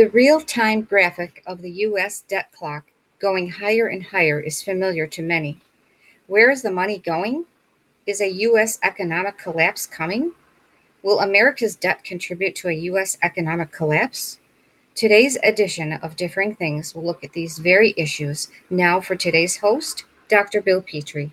The real time graphic of the U.S. debt clock going higher and higher is familiar to many. Where is the money going? Is a U.S. economic collapse coming? Will America's debt contribute to a U.S. economic collapse? Today's edition of Differing Things will look at these very issues. Now, for today's host, Dr. Bill Petrie.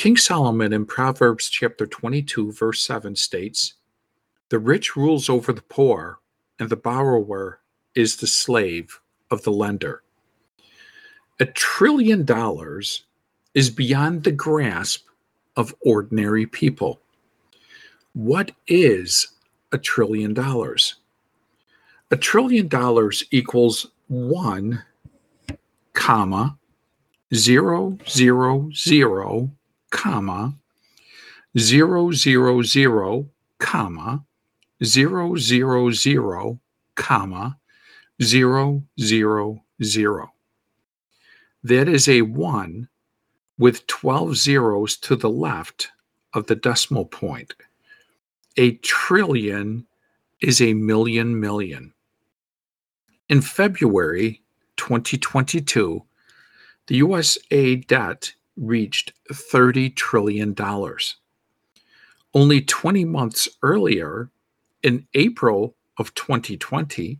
King Solomon in Proverbs chapter 22, verse 7 states, The rich rules over the poor, and the borrower is the slave of the lender. A trillion dollars is beyond the grasp of ordinary people. What is a trillion dollars? A trillion dollars equals one comma zero zero zero comma, zero, zero, zero, comma, zero, zero, zero, comma, zero, zero, zero. That is a one with 12 zeros to the left of the decimal point. A trillion is a million million. In February 2022, the USA debt reached $30 trillion. Only 20 months earlier, in April of 2020,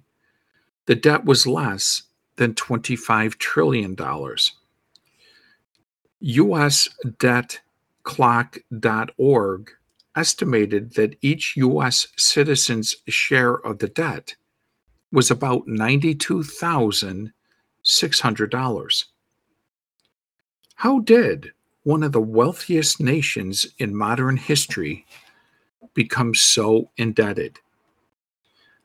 the debt was less than $25 trillion. USDebtClock.org estimated that each U.S. citizen's share of the debt was about $92,600. How did one of the wealthiest nations in modern history become so indebted?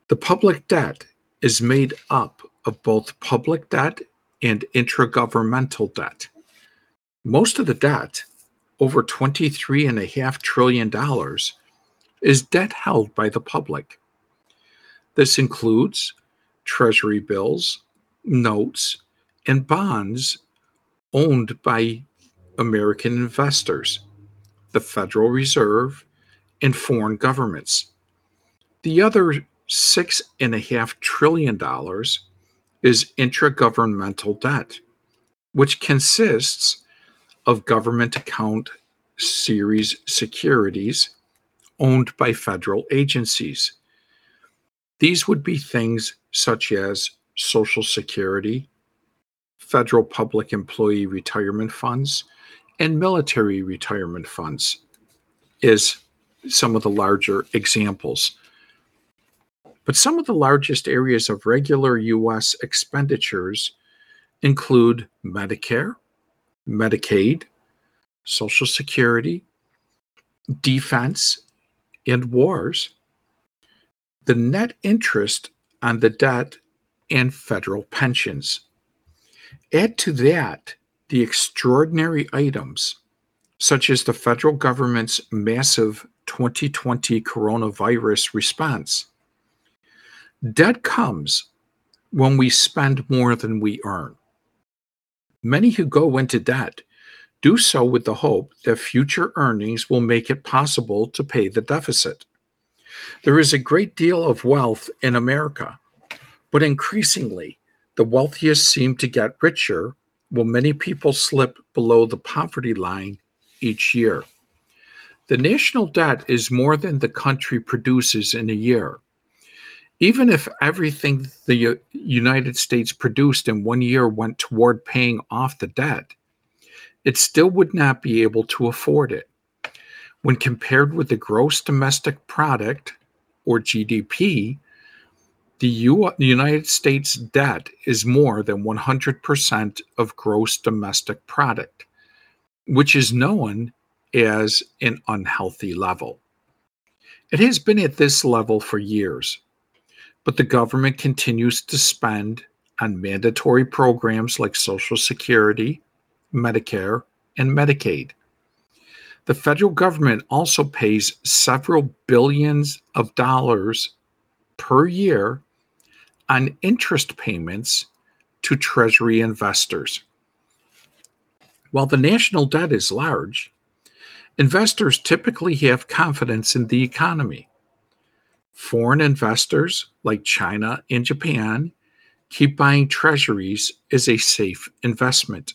The public debt is made up of both public debt and intragovernmental debt. Most of the debt, over $23.5 trillion, is debt held by the public. This includes treasury bills, notes, and bonds owned by American investors, the Federal Reserve, and foreign governments. The other $6.5 trillion is intragovernmental debt, which consists of government account series securities owned by federal agencies. These would be things such as Social Security, federal public employee retirement funds, and military retirement funds is some of the larger examples. But some of the largest areas of regular U.S. expenditures include Medicare, Medicaid, Social Security, defense, and wars. The net interest on the debt and federal pensions. Add to that the extraordinary items, such as the federal government's massive 2020 coronavirus response. Debt comes when we spend more than we earn. Many who go into debt do so with the hope that future earnings will make it possible to pay the deficit. There is a great deal of wealth in America, but increasingly, the wealthiest seem to get richer, while many people slip below the poverty line each year. The national debt is more than the country produces in a year. Even if everything the United States produced in one year went toward paying off the debt, it still would not be able to afford it. When compared with the gross domestic product, or GDP, the, U- the United States debt is more than 100% of gross domestic product, which is known as an unhealthy level. It has been at this level for years, but the government continues to spend on mandatory programs like Social Security, Medicare, and Medicaid. The federal government also pays several billions of dollars per year on interest payments to Treasury investors. While the national debt is large, investors typically have confidence in the economy. Foreign investors like China and Japan keep buying treasuries as a safe investment.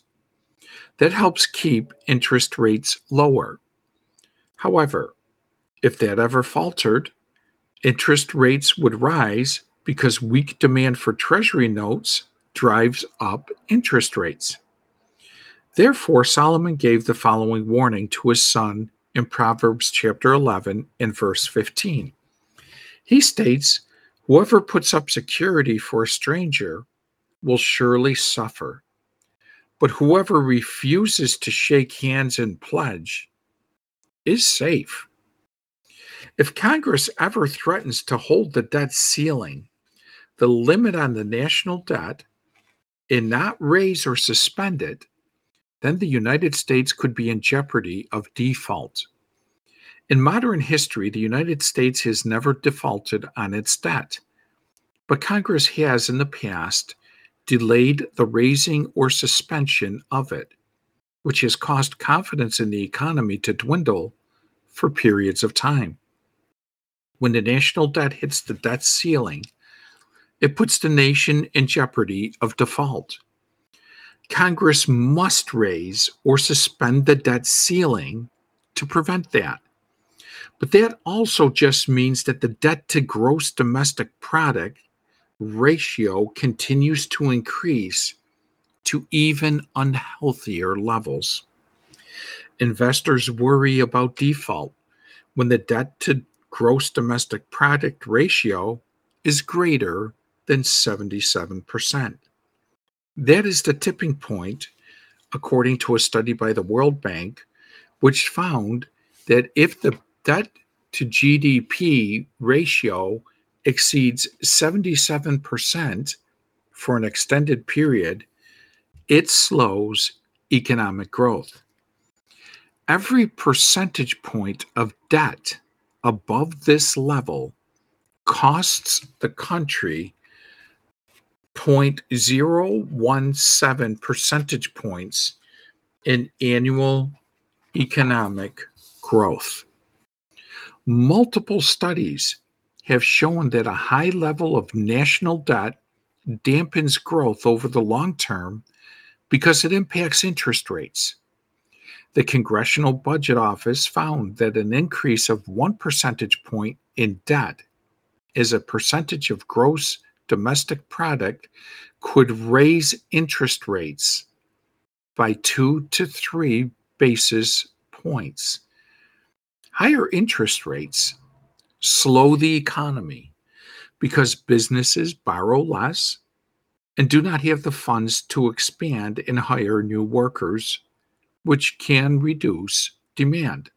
That helps keep interest rates lower. However, if that ever faltered, interest rates would rise because weak demand for treasury notes drives up interest rates. Therefore, Solomon gave the following warning to his son in Proverbs chapter 11 and verse 15. He states, Whoever puts up security for a stranger will surely suffer, but whoever refuses to shake hands and pledge is safe. If Congress ever threatens to hold the debt ceiling, the limit on the national debt, and not raise or suspend it, then the United States could be in jeopardy of default. In modern history, the United States has never defaulted on its debt, but Congress has in the past delayed the raising or suspension of it, which has caused confidence in the economy to dwindle for periods of time. When the national debt hits the debt ceiling, it puts the nation in jeopardy of default. Congress must raise or suspend the debt ceiling to prevent that. But that also just means that the debt to gross domestic product ratio continues to increase to even unhealthier levels. Investors worry about default when the debt to gross domestic product ratio is greater than 77%. That is the tipping point, according to a study by the World Bank, which found that if the debt to GDP ratio exceeds 77% for an extended period, it slows economic growth. Every percentage point of debt above this level costs the country 0.017 percentage points in annual economic growth. Multiple studies have shown that a high level of national debt dampens growth over the long term because it impacts interest rates. The Congressional Budget Office found that an increase of one percentage point in debt as a percentage of gross domestic product could raise interest rates by two to three basis points. Higher interest rates slow the economy because businesses borrow less and do not have the funds to expand and hire new workers, which can reduce demand.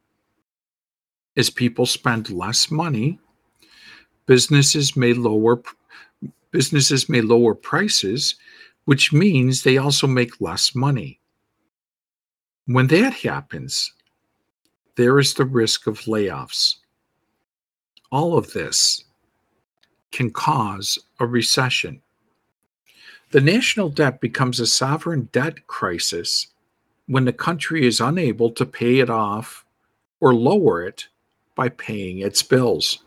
As people spend less money, businesses may lower businesses may lower prices, which means they also make less money. When that happens, there is the risk of layoffs. All of this can cause a recession. The national debt becomes a sovereign debt crisis when the country is unable to pay it off or lower it by paying its bills.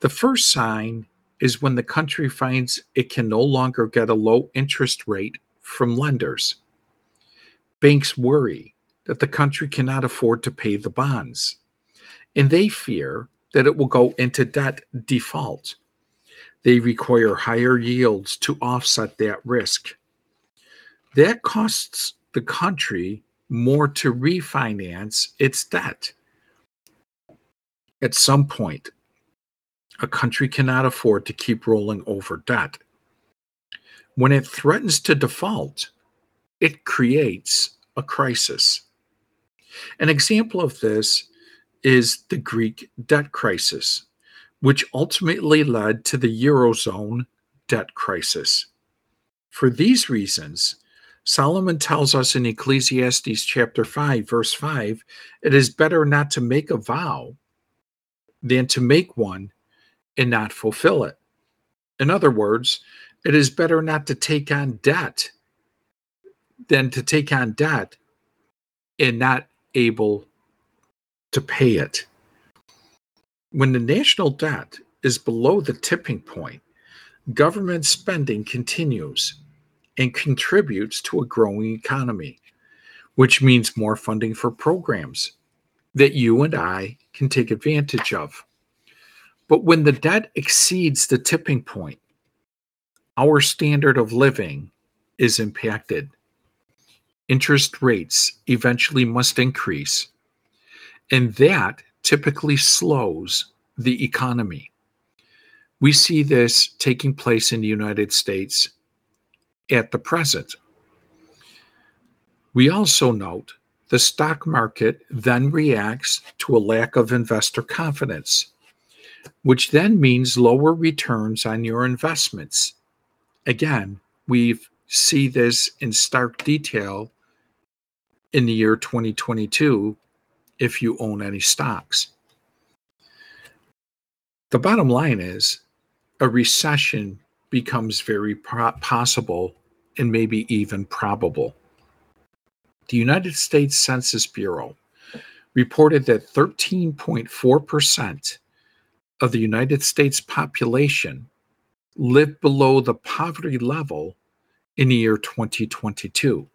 The first sign is when the country finds it can no longer get a low interest rate from lenders. Banks worry that the country cannot afford to pay the bonds, and they fear that it will go into debt default. They require higher yields to offset that risk. That costs the country more to refinance its debt. At some point, a country cannot afford to keep rolling over debt. When it threatens to default, it creates a crisis. An example of this is the Greek debt crisis, which ultimately led to the Eurozone debt crisis. For these reasons, Solomon tells us in Ecclesiastes chapter 5, verse 5, it is better not to make a vow than to make one and not fulfill it. In other words, It is better not to take on debt than to take on debt and not able to pay it. When the national debt is below the tipping point, government spending continues and contributes to a growing economy, which means more funding for programs that you and I can take advantage of. But when the debt exceeds the tipping point, our standard of living is impacted. Interest rates eventually must increase, and that typically slows the economy. We see this taking place in the United States at the present. We also note the stock market then reacts to a lack of investor confidence, which then means lower returns on your investments. Again, we see this in stark detail in the year 2022 if you own any stocks. The bottom line is a recession becomes very possible and maybe even probable. The United States Census Bureau reported that 13.4% of the United States population lived below the poverty level in the year 2022.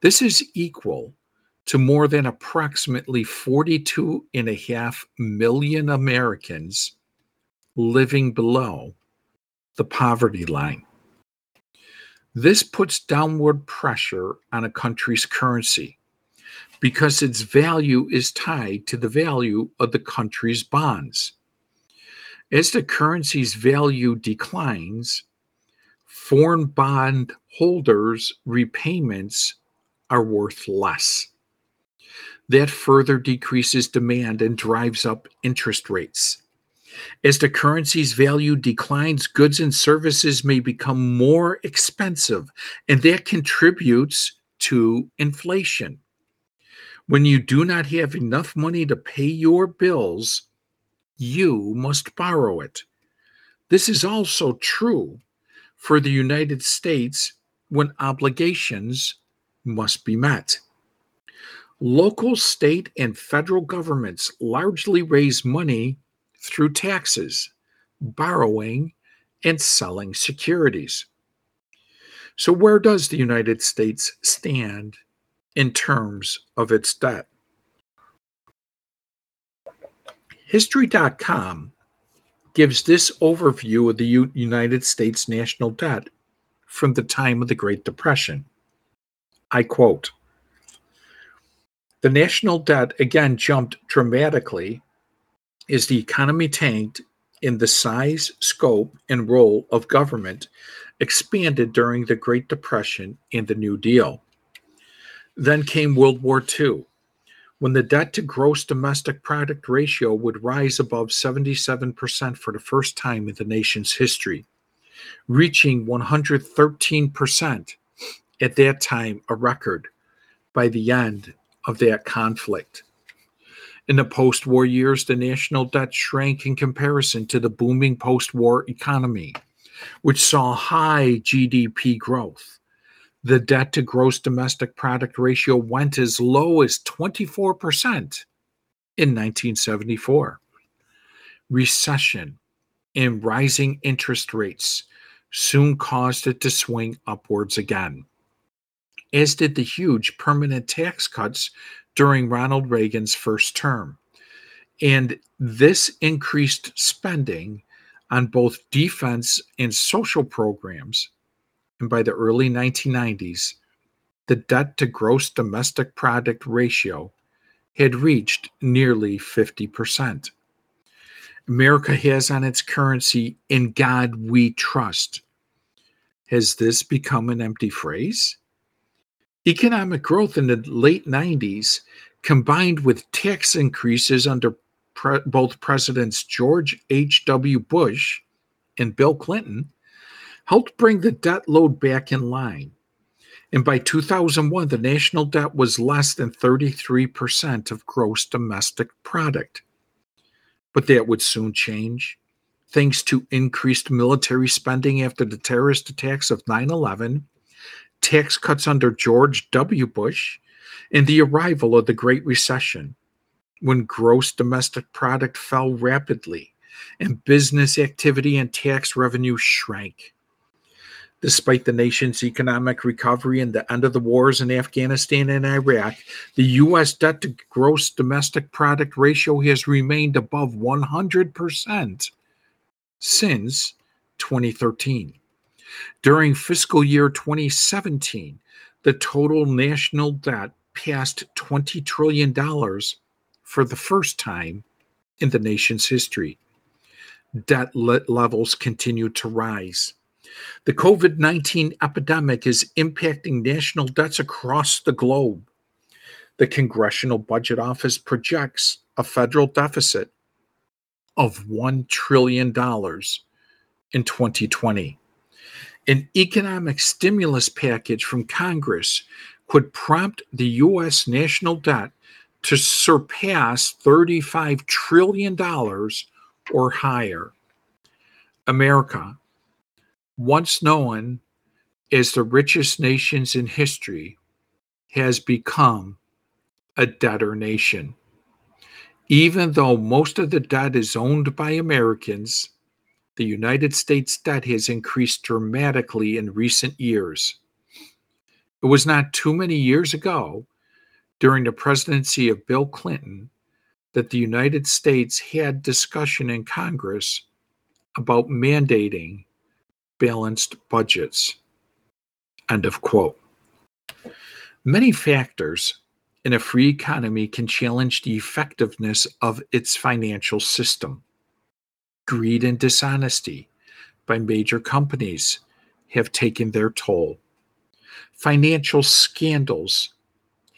This is equal to more than approximately 42.5 million Americans living below the poverty line. This puts downward pressure on a country's currency because its value is tied to the value of the country's bonds. As the currency's value declines, foreign bond holders' repayments are worth less. That further decreases demand and drives up interest rates. As the currency's value declines, goods and services may become more expensive, and that contributes to inflation. When you do not have enough money to pay your bills, you must borrow it. This is also true for the United States when obligations must be met. Local, state, and federal governments largely raise money through taxes, borrowing, and selling securities. So, where does the United States stand in terms of its debt? History.com gives this overview of the U- United States national debt from the time of the Great Depression. I quote The national debt again jumped dramatically as the economy tanked in the size, scope, and role of government expanded during the Great Depression and the New Deal. Then came World War II, when the debt to gross domestic product ratio would rise above 77% for the first time in the nation's history, reaching 113% at that time, a record by the end of that conflict. In the post war years, the national debt shrank in comparison to the booming post war economy, which saw high GDP growth. The debt to gross domestic product ratio went as low as 24% in 1974. Recession and rising interest rates soon caused it to swing upwards again, as did the huge permanent tax cuts during Ronald Reagan's first term. And this increased spending on both defense and social programs. And by the early 1990s, the debt to gross domestic product ratio had reached nearly 50%. America has on its currency, in God we trust. Has this become an empty phrase? Economic growth in the late 90s, combined with tax increases under pre- both Presidents George H.W. Bush and Bill Clinton, helped bring the debt load back in line. And by 2001, the national debt was less than 33% of gross domestic product. But that would soon change. thanks to increased military spending after the terrorist attacks of 9 11, tax cuts under George W. Bush, and the arrival of the Great Recession, when gross domestic product fell rapidly and business activity and tax revenue shrank. Despite the nation's economic recovery and the end of the wars in Afghanistan and Iraq, the U.S. debt to gross domestic product ratio has remained above 100% since 2013. During fiscal year 2017, the total national debt passed $20 trillion for the first time in the nation's history. Debt levels continue to rise. The COVID 19 epidemic is impacting national debts across the globe. The Congressional Budget Office projects a federal deficit of $1 trillion in 2020. An economic stimulus package from Congress could prompt the U.S. national debt to surpass $35 trillion or higher. America, once known as the richest nations in history, has become a debtor nation. Even though most of the debt is owned by Americans, the United States debt has increased dramatically in recent years. It was not too many years ago, during the presidency of Bill Clinton, that the United States had discussion in Congress about mandating balanced budgets. End of quote. Many factors in a free economy can challenge the effectiveness of its financial system. Greed and dishonesty by major companies have taken their toll. Financial scandals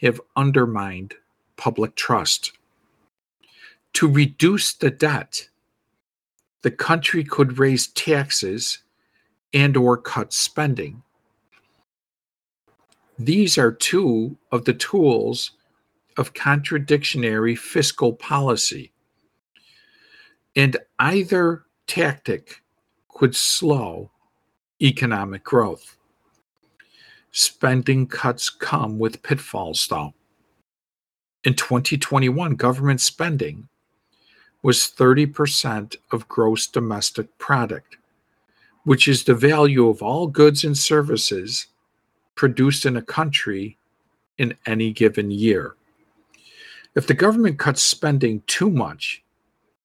have undermined public trust. To reduce the debt, the country could raise taxes and or cut spending. These are two of the tools of contradictionary fiscal policy. And either tactic could slow economic growth. Spending cuts come with pitfalls, though. In 2021, government spending was 30% of gross domestic product which is the value of all goods and services produced in a country in any given year. If the government cuts spending too much,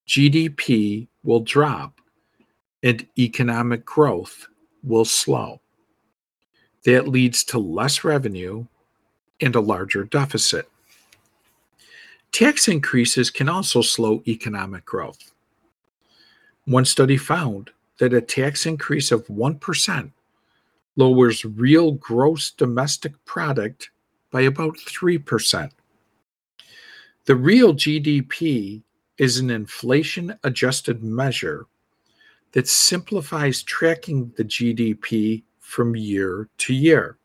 GDP will drop and economic growth will slow. That leads to less revenue and a larger deficit. Tax increases can also slow economic growth. One study found that a tax increase of 1% lowers real gross domestic product by about 3%. The real GDP is an inflation adjusted measure that simplifies tracking the GDP from year to year.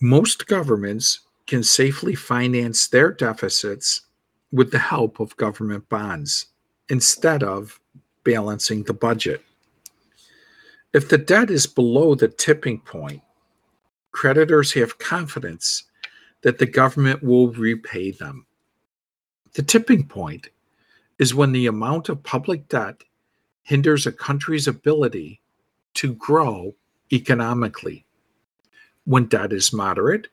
Most governments can safely finance their deficits with the help of government bonds instead of balancing the budget. If the debt is below the tipping point, creditors have confidence that the government will repay them. The tipping point is when the amount of public debt hinders a country's ability to grow economically. When debt is moderate,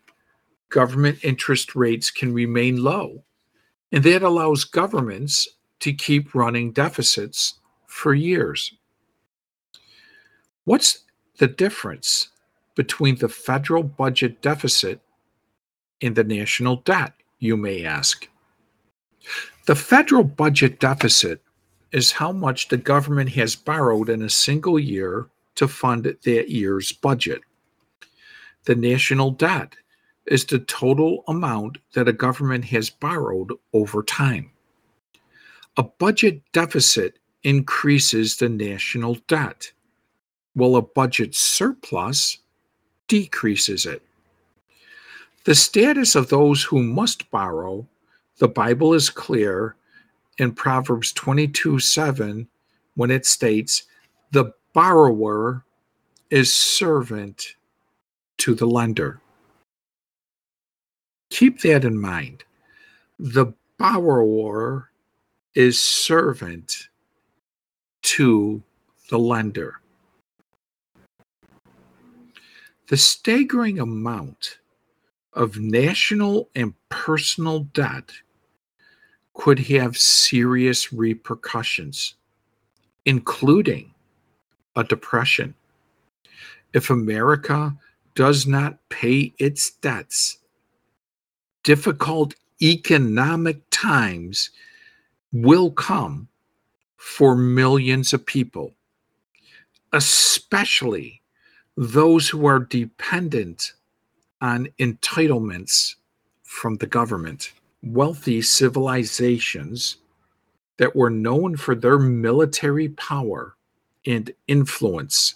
government interest rates can remain low, and that allows governments to keep running deficits for years. What's the difference between the federal budget deficit and the national debt, you may ask? The federal budget deficit is how much the government has borrowed in a single year to fund that year's budget. The national debt is the total amount that a government has borrowed over time. A budget deficit increases the national debt while a budget surplus decreases it. The status of those who must borrow, the Bible is clear in Proverbs 22 7 when it states the borrower is servant to the lender. Keep that in mind. The borrower is servant to the lender. The staggering amount of national and personal debt could have serious repercussions, including a depression. If America does not pay its debts, difficult economic times will come for millions of people, especially those who are dependent on entitlements from the government. Wealthy civilizations that were known for their military power and influence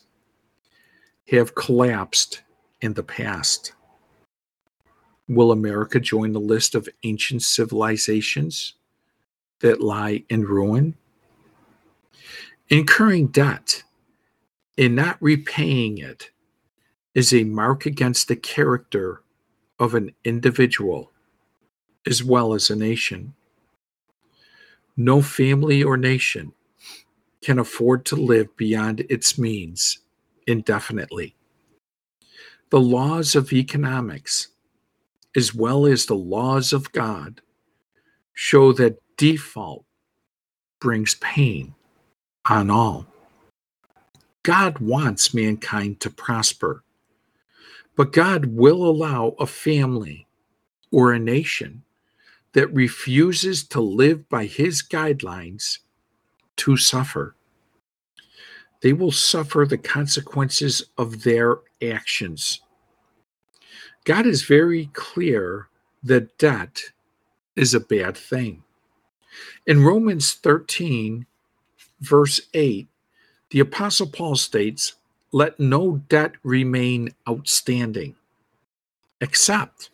have collapsed in the past. Will America join the list of ancient civilizations that lie in ruin? Incurring debt and not repaying it is a mark against the character of an individual as well as a nation. No family or nation can afford to live beyond its means indefinitely. The laws of economics, as well as the laws of God, show that default brings pain on all. God wants mankind to prosper, but God will allow a family or a nation that refuses to live by his guidelines to suffer. They will suffer the consequences of their actions. God is very clear that debt is a bad thing. In Romans 13, verse 8, the Apostle Paul states, Let no debt remain outstanding, except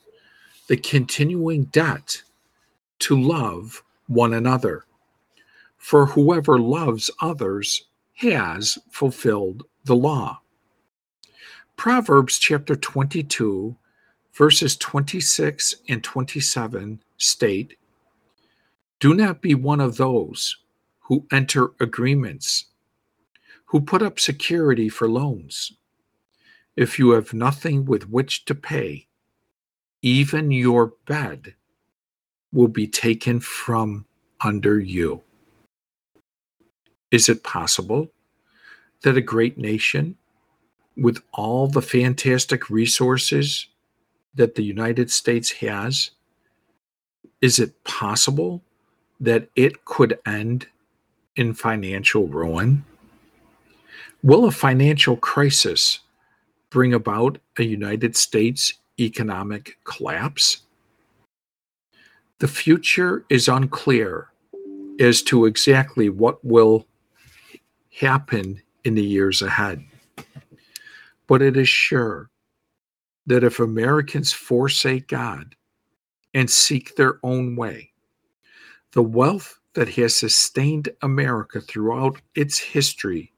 the continuing debt to love one another. For whoever loves others has fulfilled the law. Proverbs chapter 22, verses 26 and 27 state Do not be one of those who enter agreements, who put up security for loans. If you have nothing with which to pay, even your bed will be taken from under you. Is it possible that a great nation, with all the fantastic resources that the United States has, is it possible that it could end in financial ruin? Will a financial crisis bring about a United States economic collapse? The future is unclear as to exactly what will happen in the years ahead. But it is sure that if Americans forsake God and seek their own way, the wealth that has sustained America throughout its history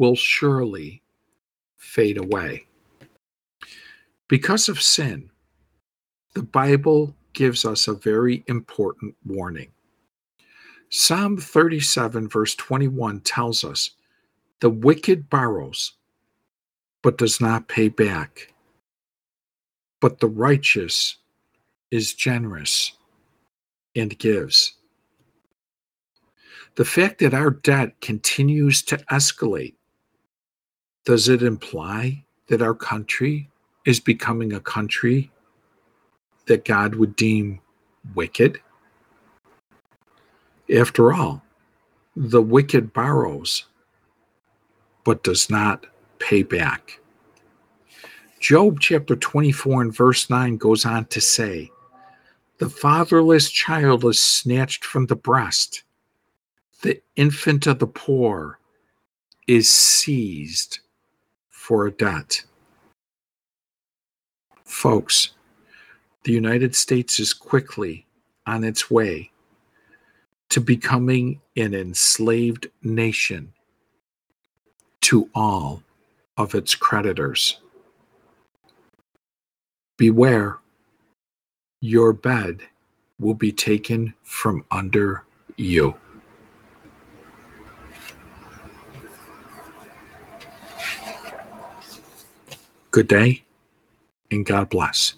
will surely fade away. Because of sin, the Bible gives us a very important warning. Psalm 37, verse 21 tells us the wicked borrows, but does not pay back. But the righteous is generous and gives. The fact that our debt continues to escalate, does it imply that our country is becoming a country that God would deem wicked? After all, the wicked borrows, but does not pay back. Job chapter 24 and verse 9 goes on to say, The fatherless child is snatched from the breast, the infant of the poor is seized for a debt. Folks, the United States is quickly on its way to becoming an enslaved nation to all of its creditors. Beware, your bed will be taken from under you. Good day and God bless.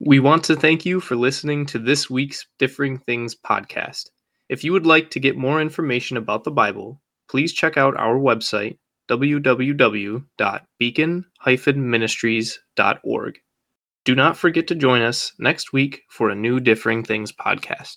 We want to thank you for listening to this week's Differing Things podcast. If you would like to get more information about the Bible, please check out our website www.beacon-ministries.org. Do not forget to join us next week for a new Differing Things podcast.